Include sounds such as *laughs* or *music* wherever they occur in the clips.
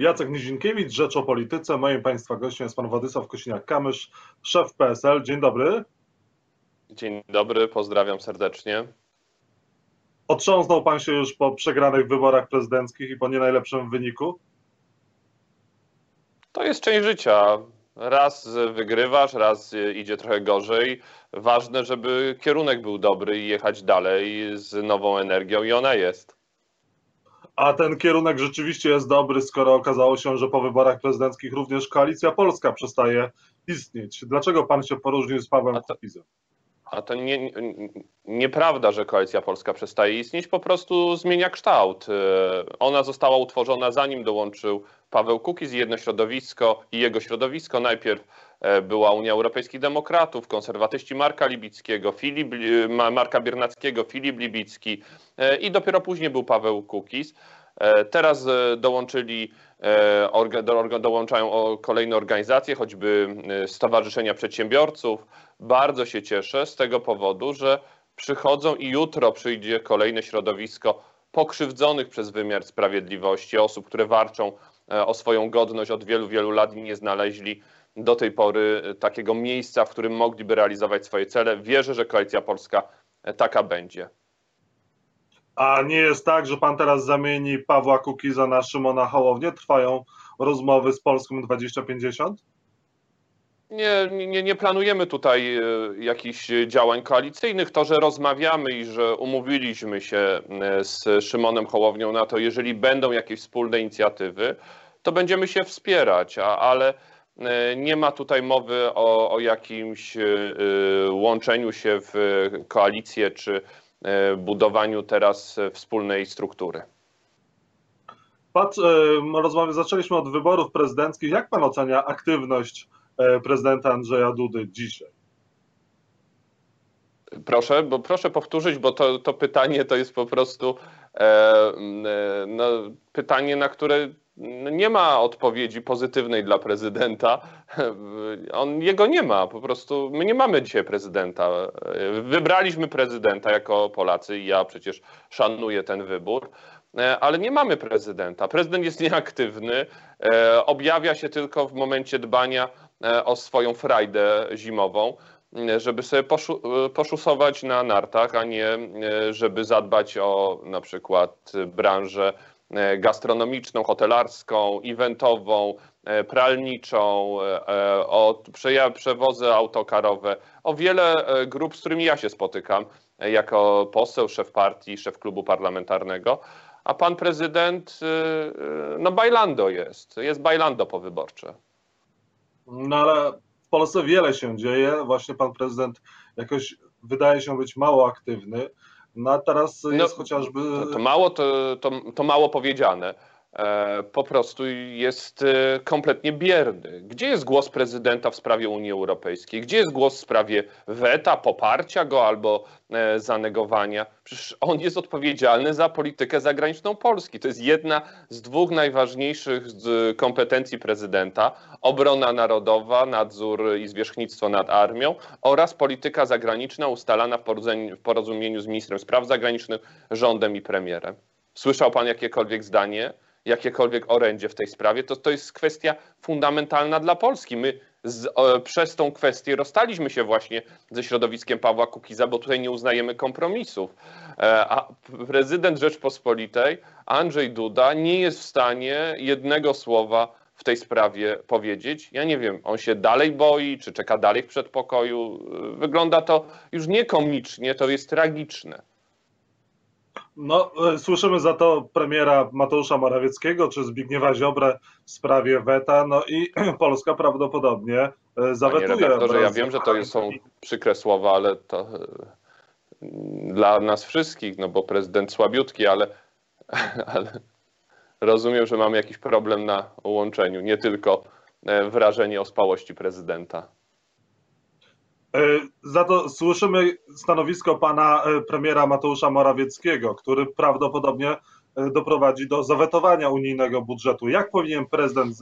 Jacek Nizinkiewicz, Rzecz o Polityce. Moim Państwa gościem jest Pan Władysław Kosiniak-Kamysz, szef PSL. Dzień dobry. Dzień dobry, pozdrawiam serdecznie. Otrząsnął Pan się już po przegranych wyborach prezydenckich i po nie najlepszym wyniku? To jest część życia. Raz wygrywasz, raz idzie trochę gorzej. Ważne, żeby kierunek był dobry i jechać dalej z nową energią i ona jest. A ten kierunek rzeczywiście jest dobry, skoro okazało się, że po wyborach prezydenckich również Koalicja Polska przestaje istnieć. Dlaczego pan się poróżnił z Pawłem Kukizem? A to nie, nie- nieprawda, że Koalicja Polska przestaje istnieć, po prostu zmienia kształt. E, Ona została utworzona zanim dołączył Paweł Kukiz i jedno środowisko i jego środowisko. Najpierw e, była Unia Europejskich Demokratów, konserwatyści Marka Libickiego, Filip, Ma- Marka Biernackiego, Filip Libicki e, i dopiero później był Paweł Kukiz. E, Teraz e, dołączyli, e, dołączają kolejne organizacje, choćby Stowarzyszenia Przedsiębiorców. Bardzo się cieszę z tego powodu, że przychodzą i jutro przyjdzie kolejne środowisko pokrzywdzonych przez wymiar sprawiedliwości, osób, które warczą o swoją godność od wielu, wielu lat i nie znaleźli do tej pory takiego miejsca, w którym mogliby realizować swoje cele. Wierzę, że Koalicja Polska taka będzie. A nie jest tak, że pan teraz zamieni Pawła Kukiza na Szymona Hołownię? Trwają rozmowy z Polską 2050? Nie, nie, nie planujemy tutaj e, jakichś działań koalicyjnych. To, że rozmawiamy i że umówiliśmy się e, z Szymonem Hołownią na to, jeżeli będą jakieś wspólne inicjatywy, to będziemy się wspierać, ale e, nie ma tutaj mowy o, o jakimś łączeniu się w koalicję czy budowaniu teraz e, wspólnej struktury. Patrz, e, rozmawiamy, zaczęliśmy od wyborów prezydenckich. Jak pan ocenia aktywność e, prezydenta Andrzeja Dudy dzisiaj? Proszę, bo proszę powtórzyć, bo to, to pytanie to jest po prostu e, e, no, pytanie, na które nie ma odpowiedzi pozytywnej dla prezydenta. *laughs* On jego nie ma, po prostu my nie mamy dzisiaj prezydenta. Wybraliśmy prezydenta jako Polacy i ja przecież szanuję ten wybór. E, Ale nie mamy prezydenta. Prezydent jest nieaktywny, e, objawia się tylko w momencie dbania e, o swoją frajdę zimową żeby sobie poszu, poszusować na nartach, a nie żeby zadbać o na przykład branżę gastronomiczną, hotelarską, eventową, e, pralniczą, e, e, o przewozy autokarowe, o wiele e, grup, z którymi ja się spotykam e, jako poseł, szef partii, szef klubu parlamentarnego. A pan prezydent, e, e, no bajlando jest, jest bajlando powyborcze. No ale w Polsce wiele się dzieje. Właśnie pan prezydent jakoś wydaje się być mało aktywny. No a teraz No, jest chociażby. To, to mało, to, to, to mało powiedziane. E, po prostu jest e, kompletnie bierny. Gdzie jest głos prezydenta w sprawie Unii Europejskiej? Gdzie jest głos w sprawie weta, poparcia go albo e, zanegowania? Przecież on jest odpowiedzialny za politykę zagraniczną Polski. To jest jedna z dwóch najważniejszych kompetencji prezydenta: obrona narodowa, nadzór i zwierzchnictwo nad armią oraz polityka zagraniczna ustalana w porozumieniu z ministrem spraw zagranicznych, rządem i premierem. Słyszał pan jakiekolwiek zdanie? Jakiekolwiek orędzie w tej sprawie, to to jest kwestia fundamentalna dla Polski. My z, e, przez tą kwestię rozstaliśmy się właśnie ze środowiskiem Pawła Kukiza, bo tutaj nie uznajemy kompromisów. E, a prezydent Rzeczpospolitej, Andrzej Duda, nie jest w stanie jednego słowa w tej sprawie powiedzieć. Ja nie wiem, on się dalej boi, czy czeka dalej w przedpokoju. E, Wygląda to już nie komicznie, to jest tragiczne. No, e, słyszymy za to premiera Mateusza Morawieckiego czy Zbigniewa Ziobrę w sprawie weta, no i *clears throat* Polska prawdopodobnie e, Panie zawetuje. redaktorze, ja wiem, że to są przykre słowa, ale to e, dla nas wszystkich, no bo prezydent słabiutki, ale, *laughs* ale rozumiem, że mamy jakiś problem na łączeniu, nie tylko wrażenie ospałości prezydenta. E, Za to słyszymy stanowisko pana e, premiera Mateusza Morawieckiego, który prawdopodobnie e, doprowadzi do zawetowania unijnego budżetu. Jak powinien prezydent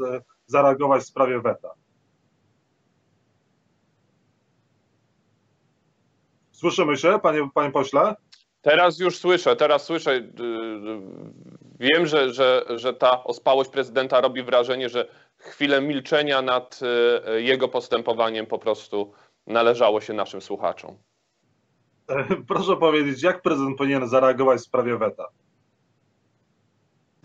zareagować w sprawie weta? Słyszymy się, panie, panie pośle? Teraz już słyszę, teraz słyszę. Wiem, że, że, że ta ospałość prezydenta robi wrażenie, że chwilę milczenia nad jego postępowaniem po prostu należało się naszym słuchaczom. *laughs* Proszę powiedzieć, jak prezydent powinien zareagować w sprawie weta?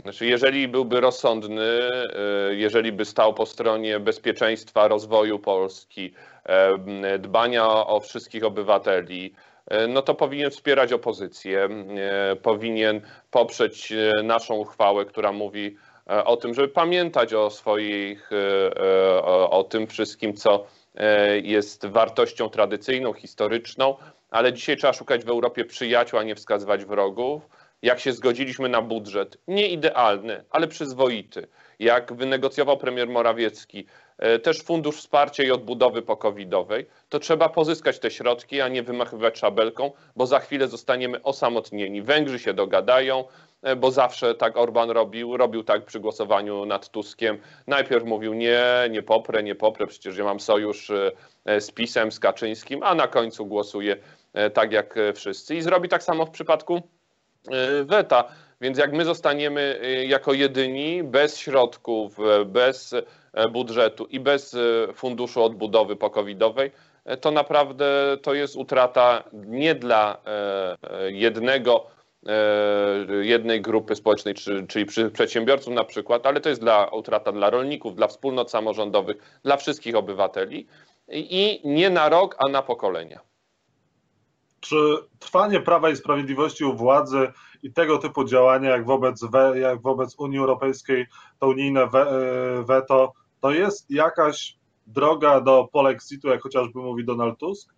Znaczy, jeżeli byłby rozsądny, e, jeżeli by stał po stronie bezpieczeństwa, rozwoju Polski, e, dbania o wszystkich obywateli, e, no to powinien wspierać opozycję, powinien poprzeć naszą uchwałę, która mówi o tym, żeby pamiętać o swoich, o tym wszystkim, co jest wartością tradycyjną, historyczną, ale dzisiaj trzeba szukać w Europie przyjaciół, a nie wskazywać wrogów. Jak się zgodziliśmy na budżet, nie idealny, ale przyzwoity, jak wynegocjował premier Morawiecki, e, też fundusz wsparcia i odbudowy pokowidowej, to trzeba pozyskać te środki, a nie wymachywać szabelką, bo za chwilę zostaniemy osamotnieni. Węgrzy się dogadają, e, bo zawsze tak Orban robił, robił tak przy głosowaniu nad Tuskiem. Najpierw mówił nie, nie poprę, nie poprę, przecież ja mam sojusz e, z PiSem, z Kaczyńskim, a na końcu głosuje tak jak wszyscy. I zrobi tak samo w przypadku E, weta. Więc jak my zostaniemy e, jako jedyni bez środków, e, bez budżetu i bez funduszu odbudowy pokowidowej, to naprawdę to jest utrata nie dla jednego, jednej grupy społecznej, czyli przedsiębiorców na przykład, ale to jest dla, utrata dla rolników, dla wspólnot samorządowych, dla wszystkich obywateli i nie na rok, a na pokolenia. Czy trwanie Prawa i Sprawiedliwości u władzy i tego typu działania, jak wobec, we, jak wobec Unii Europejskiej, to unijne we, e, weto, to jest jakaś droga do polexitu, jak chociażby mówi Donald Tusk?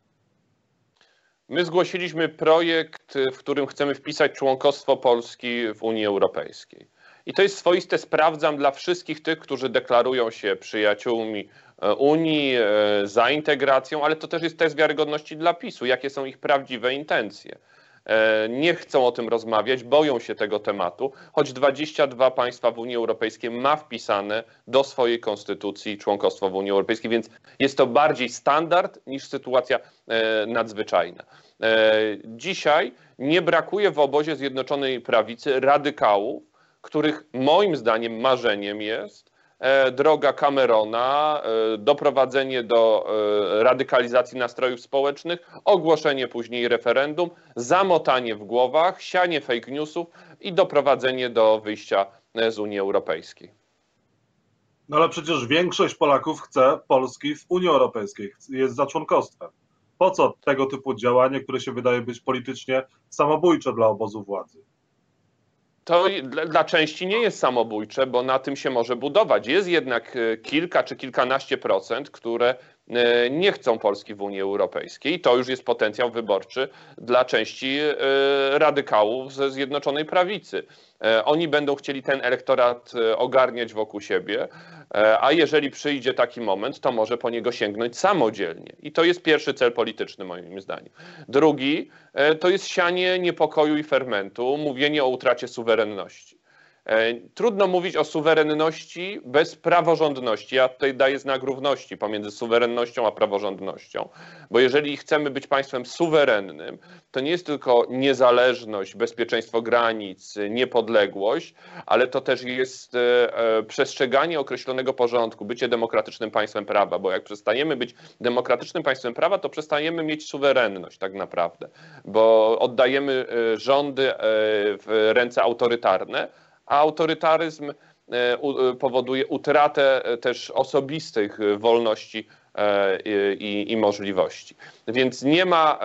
My zgłosiliśmy projekt, w którym chcemy wpisać członkostwo Polski w Unii Europejskiej. I to jest swoiste sprawdzam dla wszystkich tych, którzy deklarują się przyjaciółmi E, Unii, e, za integracją, ale to też jest test wiarygodności dla PiSu, jakie są ich prawdziwe intencje. E, nie chcą o tym rozmawiać, boją się tego tematu, choć 22 państwa w Unii Europejskiej ma wpisane do swojej konstytucji członkostwo w Unii Europejskiej, więc jest to bardziej standard niż sytuacja nadzwyczajna. Dzisiaj nie brakuje w obozie Zjednoczonej Prawicy radykałów, których moim zdaniem marzeniem jest, E, droga Camerona, e, doprowadzenie do e, radykalizacji nastrojów społecznych, ogłoszenie później referendum, zamotanie w głowach, sianie fake newsów i doprowadzenie do wyjścia z Unii Europejskiej. No ale przecież większość Polaków chce Polski w Unii Europejskiej, jest za członkostwem. Po co tego typu działanie, które się wydaje być politycznie samobójcze dla obozu władzy? To dla, części nie jest samobójcze, bo na tym się może budować. Jest jednak e, kilka czy kilkanaście procent, które nie chcą Polski w Unii Europejskiej. To już jest potencjał wyborczy dla części e, radykałów ze Zjednoczonej Prawicy. Oni będą chcieli ten elektorat ogarniać wokół siebie, a jeżeli przyjdzie taki moment, to może po niego sięgnąć samodzielnie. I to jest pierwszy cel polityczny, moim zdaniem. Drugi to jest sianie niepokoju i fermentu, mówienie o utracie suwerenności. E, trudno mówić o suwerenności bez praworządności. Ja tutaj daję znak równości pomiędzy suwerennością a praworządnością, bo jeżeli chcemy być państwem suwerennym, to nie jest tylko niezależność, bezpieczeństwo granic, niepodległość, ale to też jest e, e, przestrzeganie określonego porządku, bycie demokratycznym państwem prawa, bo jak przestajemy być demokratycznym państwem prawa, to przestajemy mieć suwerenność tak naprawdę, bo oddajemy rządy w ręce autorytarne a autorytaryzm e, powoduje utratę e, też osobistych wolności e, i, i, możliwości. Więc nie ma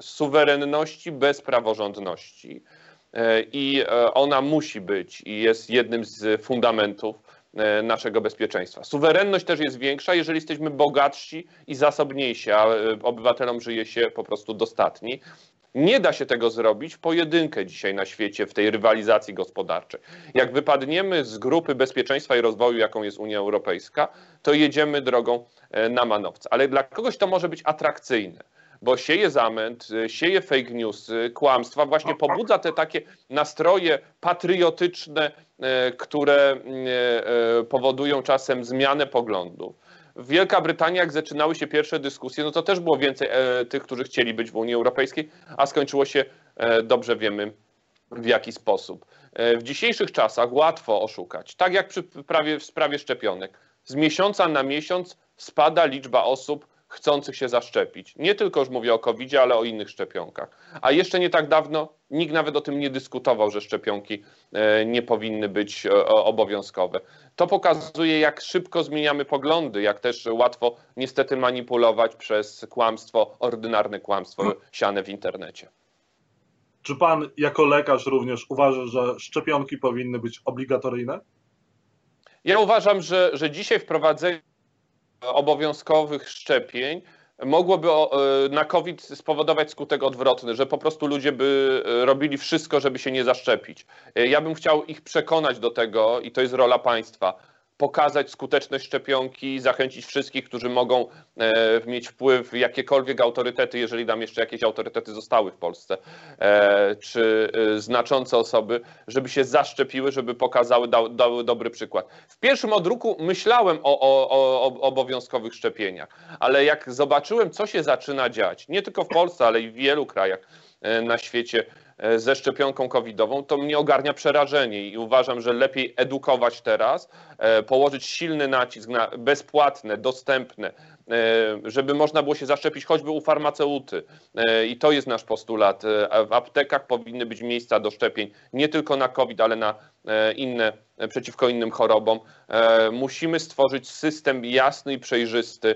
suwerenności bez praworządności i ona musi być i jest jednym z fundamentów naszego bezpieczeństwa. Suwerenność też jest większa, jeżeli jesteśmy bogatsi i zasobniejsi, a obywatelom żyje się po prostu dostatni. Nie da się tego zrobić pojedynkę dzisiaj na świecie, w tej rywalizacji gospodarczej. Jak wypadniemy z grupy bezpieczeństwa i rozwoju, jaką jest Unia Europejska, to jedziemy drogą e, na manowce. Ale dla kogoś to może być atrakcyjne bo sieje zamęt, e, sieje fake news, kłamstwa, właśnie pobudza te takie nastroje patriotyczne, e, które powodują czasem zmianę poglądów. Wielka Brytania, jak zaczynały się pierwsze dyskusje, no to też było więcej e, tych, którzy chcieli być w Unii Europejskiej, a skończyło się, e, dobrze wiemy, w jaki sposób. E, w dzisiejszych czasach łatwo oszukać, tak jak przy prawie, w sprawie szczepionek. Z miesiąca na miesiąc spada liczba osób chcących się zaszczepić. Nie tylko już mówię o covid ale o innych szczepionkach. A jeszcze nie tak dawno nikt nawet o tym nie dyskutował, że szczepionki e, nie powinny być e, obowiązkowe. To pokazuje, jak szybko zmieniamy poglądy, jak też łatwo niestety manipulować przez kłamstwo, ordynarne kłamstwo siane w internecie. Czy pan jako lekarz również uważa, że szczepionki powinny być obligatoryjne? Ja uważam, że, że dzisiaj wprowadzenie obowiązkowych szczepień mogłoby na COVID spowodować skutek odwrotny, że po prostu ludzie by e, robili wszystko, żeby się nie zaszczepić. E, ja bym chciał ich przekonać do tego, i to jest rola państwa, pokazać skuteczność szczepionki, zachęcić wszystkich, którzy mogą e, mieć wpływ, jakiekolwiek autorytety, jeżeli tam jeszcze jakieś autorytety zostały w Polsce, e, czy e, znaczące osoby, żeby się zaszczepiły, żeby pokazały, dały dobry przykład. W pierwszym odruku myślałem o, o, o obowiązkowych szczepieniach, ale jak zobaczyłem, co się zaczyna dziać, nie tylko w Polsce, ale i w wielu krajach na świecie, ze szczepionką covidową, to mnie ogarnia przerażenie i uważam, że lepiej edukować teraz, e, położyć silny nacisk na bezpłatne, dostępne, e, żeby można było się zaszczepić choćby u farmaceuty. I to jest nasz postulat. W aptekach powinny być miejsca do szczepień nie tylko na COVID, ale na inne, przeciwko innym chorobom. Musimy stworzyć system jasny i przejrzysty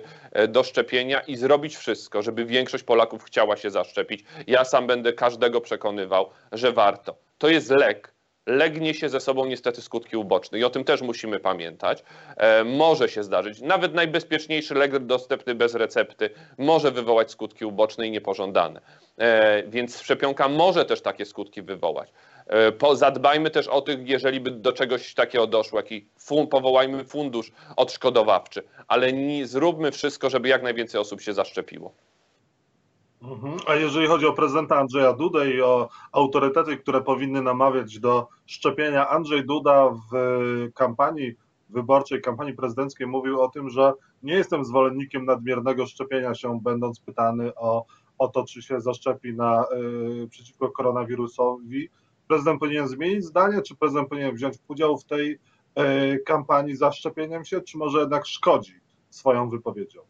do szczepienia i zrobić wszystko, żeby większość Polaków chciała się zaszczepić. Ja sam będę każdego przekonywał, że warto. To jest lek. Lek niesie ze sobą niestety skutki uboczne i o tym też musimy pamiętać. E, może się zdarzyć, nawet najbezpieczniejszy lek dostępny bez recepty może wywołać skutki uboczne i niepożądane. E, więc szczepionka może też takie skutki wywołać. E, zadbajmy też o tych, jeżeli by do czegoś takiego doszło, jaki fun, powołajmy fundusz odszkodowawczy, ale nie, zróbmy wszystko, żeby jak najwięcej osób się zaszczepiło. Mhm. A jeżeli chodzi o prezydenta Andrzeja Dudę i o autorytety, które powinny namawiać do szczepienia, Andrzej Duda w kampanii wyborczej, kampanii prezydenckiej mówił o tym, że nie jestem zwolennikiem nadmiernego szczepienia się, będąc pytany o, o to, czy się zaszczepi na, y, przeciwko koronawirusowi prezydent powinien zmienić zdanie, czy prezydent powinien wziąć udział w tej e, kampanii zaszczepieniem się, czy może jednak szkodzi swoją wypowiedzią?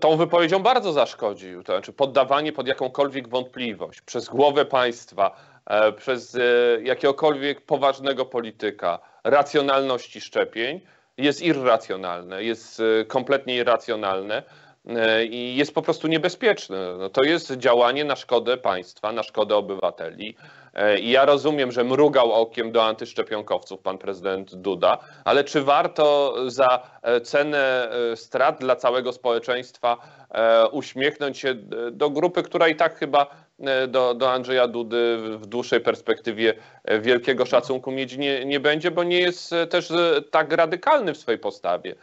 Tą wypowiedzią bardzo zaszkodził. To znaczy poddawanie pod jakąkolwiek wątpliwość przez głowę państwa, e, przez e, jakiegokolwiek poważnego polityka racjonalności szczepień jest irracjonalne, jest kompletnie irracjonalne i jest po prostu niebezpieczne. No to jest działanie na szkodę państwa, na szkodę obywateli. E, I ja rozumiem, że mrugał okiem do antyszczepionkowców pan prezydent Duda, ale czy warto za e, cenę e, strat dla całego społeczeństwa uśmiechnąć się do grupy, która i tak chyba do, do Andrzeja Dudy w dłuższej perspektywie wielkiego szacunku mieć nie, nie będzie, bo nie jest też tak radykalny w swojej postawie.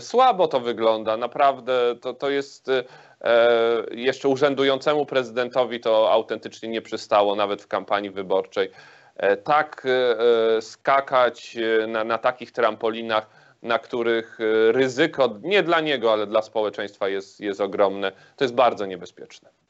Słabo to wygląda, naprawdę to, to jest E, jeszcze urzędującemu prezydentowi to autentycznie nie przystało, nawet w kampanii wyborczej. E, tak e, skakać na, na takich trampolinach, na których ryzyko nie dla niego, ale dla społeczeństwa jest, jest ogromne, to jest bardzo niebezpieczne.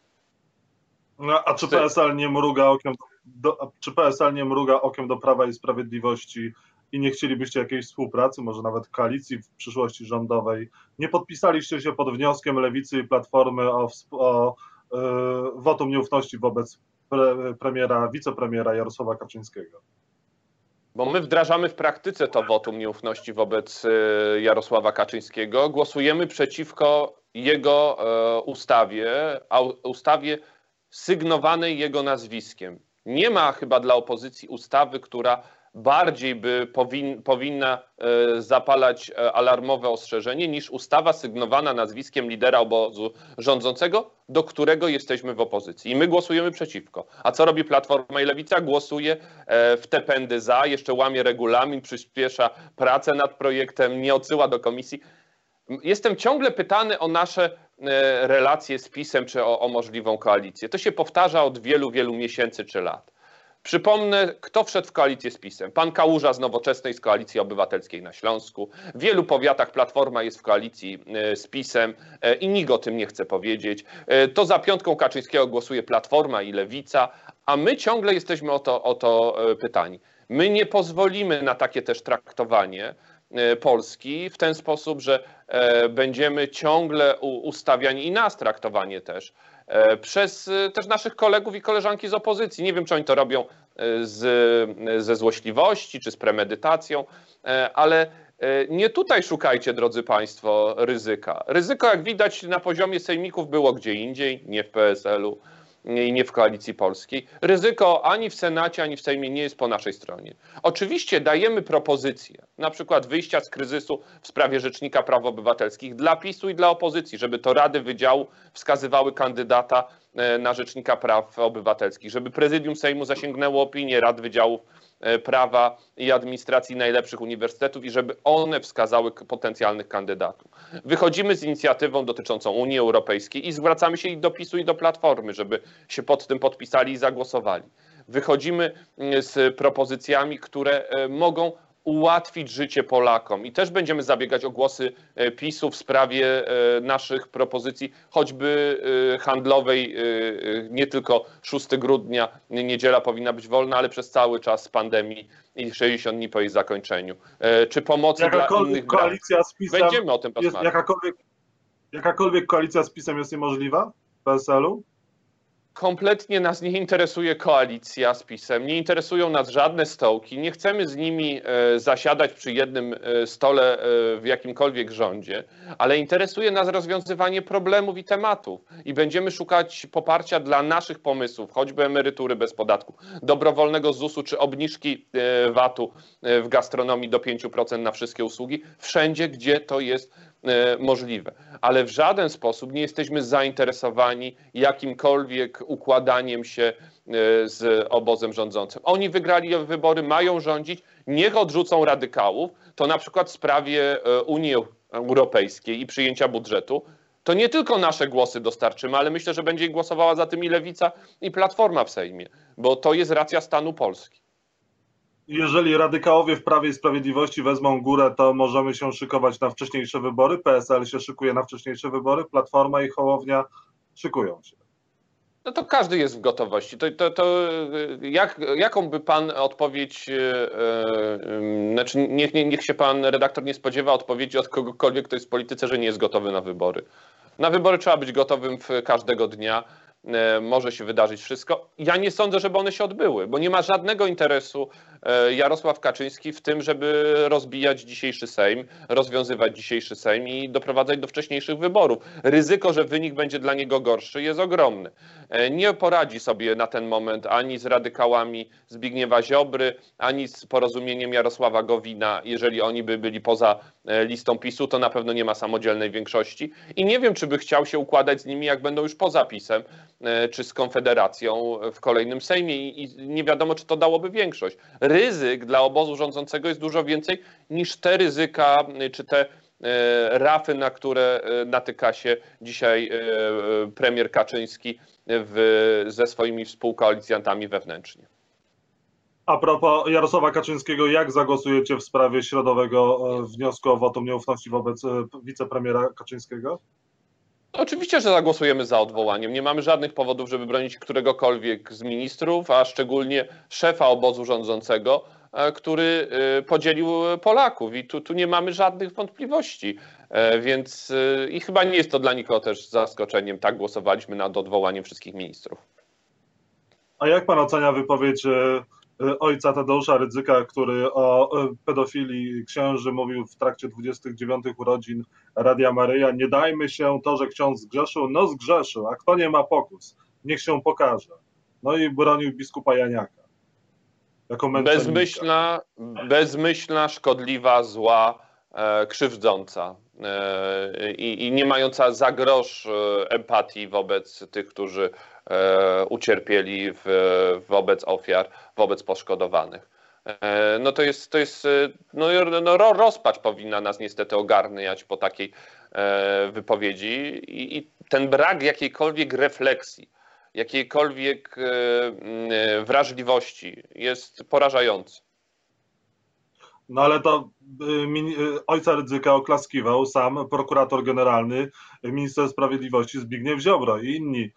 No, a czy PSL nie mruga okiem do, czy PSL nie mruga okiem do Prawa i Sprawiedliwości i nie chcielibyście jakiejś współpracy, może nawet koalicji w przyszłości rządowej, nie podpisaliście się pod wnioskiem Lewicy i Platformy o, o y, wotum nieufności wobec pre, premiera, wicepremiera Jarosława Kaczyńskiego? Bo my wdrażamy w praktyce to wotum nieufności wobec e, Jarosława Kaczyńskiego. Głosujemy przeciwko jego e, ustawie, ustawie sygnowanej jego nazwiskiem. Nie ma chyba dla opozycji ustawy, która bardziej by powin, powinna e, zapalać e, alarmowe ostrzeżenie niż ustawa sygnowana nazwiskiem lidera obozu rządzącego, do którego jesteśmy w opozycji. I my głosujemy przeciwko. A co robi Platforma i Lewica? Głosuje e, w te pędy za, jeszcze łamie regulamin, przyspiesza pracę nad projektem, nie odsyła do komisji. Jestem ciągle pytany o nasze relacje z PiSem czy o, o możliwą koalicję. To się powtarza od wielu, wielu miesięcy czy lat. Przypomnę, kto wszedł w koalicję z PiSem. Pan Kałuża z Nowoczesnej, z Koalicji Obywatelskiej na Śląsku. W wielu powiatach Platforma jest w koalicji e, z PiSem e, i nikt o tym nie chce powiedzieć. E, to za piątką Kaczyńskiego głosuje Platforma i Lewica, a my ciągle jesteśmy o to, o to pytani. My nie pozwolimy na takie też traktowanie Polski w ten sposób, że będziemy ciągle ustawiani i nas traktowanie też E, przez e, też naszych kolegów i koleżanki z opozycji. Nie wiem, czy oni to robią e, z, ze złośliwości czy z premedytacją, ale nie tutaj szukajcie, drodzy Państwo, ryzyka. Ryzyko, jak widać, na poziomie sejmików było gdzie indziej, nie w PSL-u i nie w koalicji polskiej. Ryzyko ani w Senacie, ani w Sejmie nie jest po naszej stronie. Oczywiście dajemy propozycje, na przykład wyjścia z kryzysu w sprawie Rzecznika Praw Obywatelskich dla PiSu i dla opozycji, żeby to Rady Wydziału wskazywały kandydata e, na Rzecznika Praw Obywatelskich, żeby prezydium Sejmu zasięgnęło opinię Rad Wydziałów E, prawa i administracji najlepszych uniwersytetów i żeby one wskazały potencjalnych kandydatów. Wychodzimy z inicjatywą dotyczącą Unii Europejskiej i zwracamy się i do PiSu i do Platformy, żeby się pod tym podpisali i zagłosowali. Wychodzimy mm, z propozycjami, które e, mogą ułatwić życie Polakom. I też będziemy zabiegać o głosy e, PiSu w sprawie e, naszych propozycji, choćby e, handlowej, nie tylko 6 grudnia, niedziela powinna być wolna, ale przez cały czas pandemii i 60 dni po jej zakończeniu. Czy pomocy dla innych koalicja z PiSem Będziemy o tym jest, jakakolwiek, jakakolwiek koalicja z PiSem jest niemożliwa w PSL-u? Kompletnie nas nie interesuje koalicja z PiSem, nie interesują nas żadne stołki, nie chcemy z nimi e, zasiadać przy jednym e, stole e, w jakimkolwiek rządzie, ale interesuje nas rozwiązywanie problemów i tematów i będziemy szukać poparcia dla naszych pomysłów, choćby emerytury bez podatku, dobrowolnego ZUS-u czy obniżki VAT-u w gastronomii do 5% na wszystkie usługi, wszędzie gdzie to jest możliwe. Ale w żaden sposób nie jesteśmy zainteresowani jakimkolwiek układaniem się e, z obozem rządzącym. Oni wygrali wybory, mają rządzić, niech odrzucą radykałów. To na przykład w sprawie e, Unii Europejskiej i przyjęcia budżetu. To nie tylko nasze głosy dostarczymy, ale myślę, że będzie głosowała za tym i Lewica, i Platforma w Sejmie, bo to jest racja stanu Polski jeżeli radykałowie w Prawie i Sprawiedliwości wezmą górę, to możemy się szykować na wcześniejsze wybory. PSL się szykuje na wcześniejsze wybory, Platforma i Hołownia szykują się. No to każdy jest w gotowości. To, to, to jak, jaką by pan odpowiedź, yy, znaczy niech, niech się pan redaktor nie spodziewa odpowiedzi od kogokolwiek, kto jest w polityce, że nie jest gotowy na wybory. Na wybory trzeba być gotowym w każdego dnia. E, może się wydarzyć wszystko. Ja nie sądzę, żeby one się odbyły, bo nie ma żadnego interesu e, Jarosław Kaczyński w tym, żeby rozbijać dzisiejszy Sejm, rozwiązywać dzisiejszy Sejm i doprowadzać do wcześniejszych wyborów. Ryzyko, że wynik będzie dla niego gorszy, jest ogromne. E, nie poradzi sobie na ten moment ani z radykałami Zbigniewa Ziobry, ani z porozumieniem Jarosława Gowina. Jeżeli oni by byli poza listą PiSu, to na pewno nie ma samodzielnej większości. I nie wiem, czy by chciał się układać z nimi, jak będą już poza PiSem E, czy z Konfederacją w kolejnym Sejmie i nie wiadomo, czy to dałoby większość. Ryzyk dla obozu rządzącego jest dużo więcej niż te ryzyka, e, czy te e, rafy, na które natyka się dzisiaj premier Kaczyński w, ze swoimi współkoalicjantami wewnętrznie. A propos Jarosława Kaczyńskiego, jak zagłosujecie w sprawie środowego wniosku o wotum nieufności wobec wicepremiera Kaczyńskiego? Oczywiście, że zagłosujemy za odwołaniem. Nie mamy żadnych powodów, żeby bronić któregokolwiek z ministrów, a szczególnie szefa obozu rządzącego, e, który e, podzielił Polaków. I tu, tu nie mamy żadnych wątpliwości. E, więc i chyba nie jest to dla nikogo też zaskoczeniem. Tak głosowaliśmy nad odwołaniem wszystkich ministrów. A jak pan ocenia wypowiedź E, ojca Tadeusza Rydzyka, który o e, pedofilii księży mówił w trakcie 29 urodzin Radia Maryja. Nie dajmy się to, że ksiądz zgrzeszył. No zgrzeszył, a kto nie ma pokus, niech się pokaże. No i bronił biskupa Janiaka. Jako bezmyślna, bezmyślna, szkodliwa, zła, e, krzywdząca e, i, i nie mająca za grosz e, empatii wobec tych, którzy ucierpieli w, wobec ofiar, wobec poszkodowanych. E, no to jest, to jest no, no, rozpacz powinna nas niestety ogarniać po takiej e, wypowiedzi i, i ten brak jakiejkolwiek refleksji jakiejkolwiek wrażliwości jest porażający. No ale to ojca Rydzyka oklaskiwał sam prokurator generalny, minister sprawiedliwości Zbigniew Ziobro i inni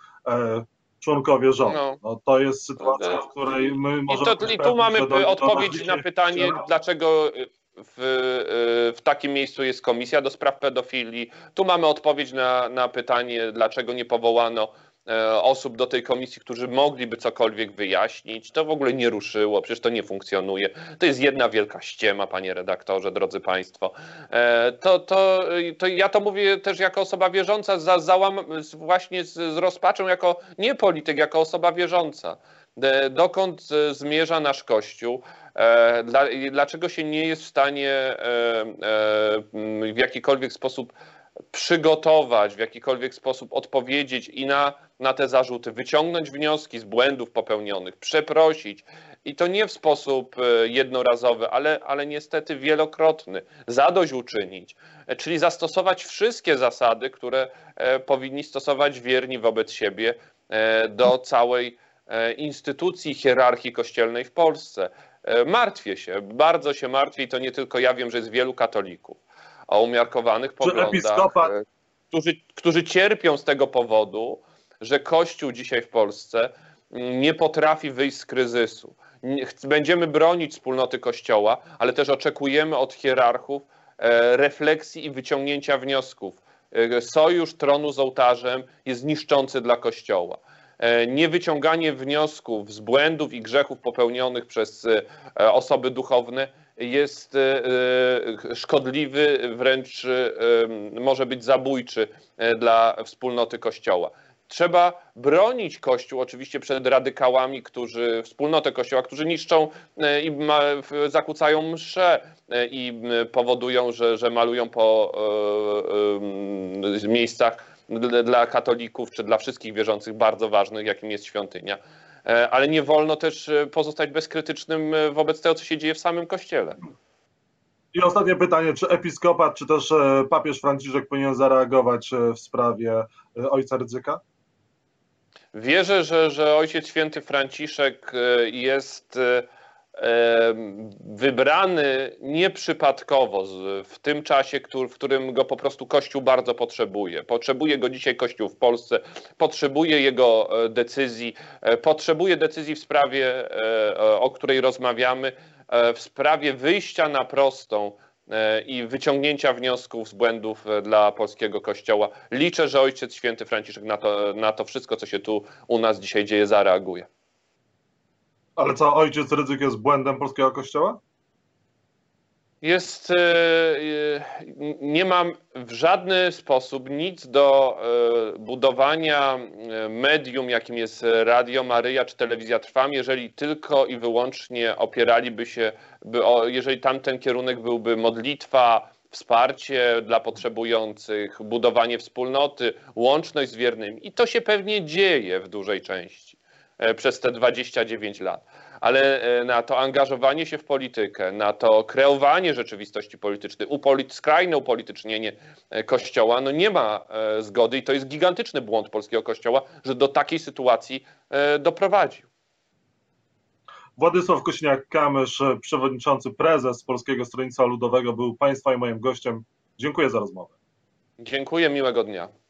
członkowie rządu. No. no to jest sytuacja, w której my możemy... I, to, i tu mamy odpowiedź na pytanie, dlaczego w, w takim miejscu jest komisja do spraw pedofilii. Tu mamy odpowiedź na, na pytanie, dlaczego nie powołano osób do tej komisji, którzy mogliby cokolwiek wyjaśnić. To w ogóle nie ruszyło, przecież to nie funkcjonuje. To jest jedna wielka ściema, panie redaktorze, drodzy państwo. E, to, to, to ja to mówię też jako osoba wierząca, za, załam, właśnie z, z rozpaczą, jako nie polityk, jako osoba wierząca. Dokąd zmierza nasz Kościół? E, dlaczego się nie jest w stanie w jakikolwiek sposób przygotować, w jakikolwiek sposób odpowiedzieć i na, na te zarzuty, wyciągnąć wnioski z błędów popełnionych, przeprosić. I to nie w sposób e, jednorazowy, ale, ale niestety wielokrotny, zadośćuczynić, e, czyli zastosować wszystkie zasady, które e, powinni stosować wierni wobec siebie do całej instytucji hierarchii kościelnej w Polsce. Martwię się, bardzo się martwię i to nie tylko ja wiem, że jest wielu katolików o umiarkowanych poglądach. E, którzy, którzy cierpią z tego powodu, że Kościół dzisiaj w Polsce mm, nie potrafi wyjść z kryzysu. Będziemy bronić wspólnoty Kościoła, ale też oczekujemy od hierarchów e, refleksji i wyciągnięcia wniosków. E, sojusz tronu z ołtarzem jest niszczący dla Kościoła. Niewyciąganie wniosków z błędów i grzechów popełnionych przez osoby duchowne jest e, e, szkodliwy, wręcz e, może być zabójczy dla wspólnoty Kościoła. Trzeba bronić Kościół oczywiście przed radykałami, którzy, wspólnotę Kościoła, którzy niszczą i zakłócają msze i powodują, że, że malują po miejscach dla katolików czy dla wszystkich wierzących bardzo ważnych, jakim jest świątynia. E, ale nie wolno też e, pozostać bezkrytycznym e, wobec tego, co się dzieje w samym kościele. I ostatnie pytanie, czy episkopat, czy też papież Franciszek powinien zareagować w sprawie ojca Rydzyka? Wierzę, że, że Ojciec Święty Franciszek jest wybrany nieprzypadkowo w tym czasie, w którym go po prostu Kościół bardzo potrzebuje. Potrzebuje go dzisiaj Kościół w Polsce, potrzebuje jego e, decyzji, e, potrzebuje decyzji w sprawie, e, o której rozmawiamy, w sprawie wyjścia na prostą i wyciągnięcia wniosków z błędów dla polskiego kościoła. Liczę, że Ojciec Święty Franciszek na to, na to wszystko, co się tu u nas dzisiaj dzieje, zareaguje. Ale co, ojciec ryzyk jest błędem polskiego kościoła? Jest, e, e, nie mam w żaden sposób nic do e, budowania medium, jakim jest Radio Maryja czy Telewizja Trwam, jeżeli tylko i wyłącznie opieraliby się, jeżeli tamten kierunek byłby modlitwa, wsparcie dla potrzebujących, budowanie wspólnoty, łączność z wiernymi. I to się pewnie dzieje w dużej części. E, przez te 29 lat. Ale e, na to angażowanie się w politykę, na to kreowanie rzeczywistości politycznej, upolit skrajne upolitycznienie e, Kościoła, no nie ma zgody i to jest gigantyczny błąd polskiego Kościoła, że do takiej sytuacji doprowadził. Władysław Kośniak-Kamysz, przewodniczący prezes Polskiego Stronnictwa Ludowego, był Państwa i moim gościem. Dziękuję za rozmowę. Dziękuję, miłego dnia.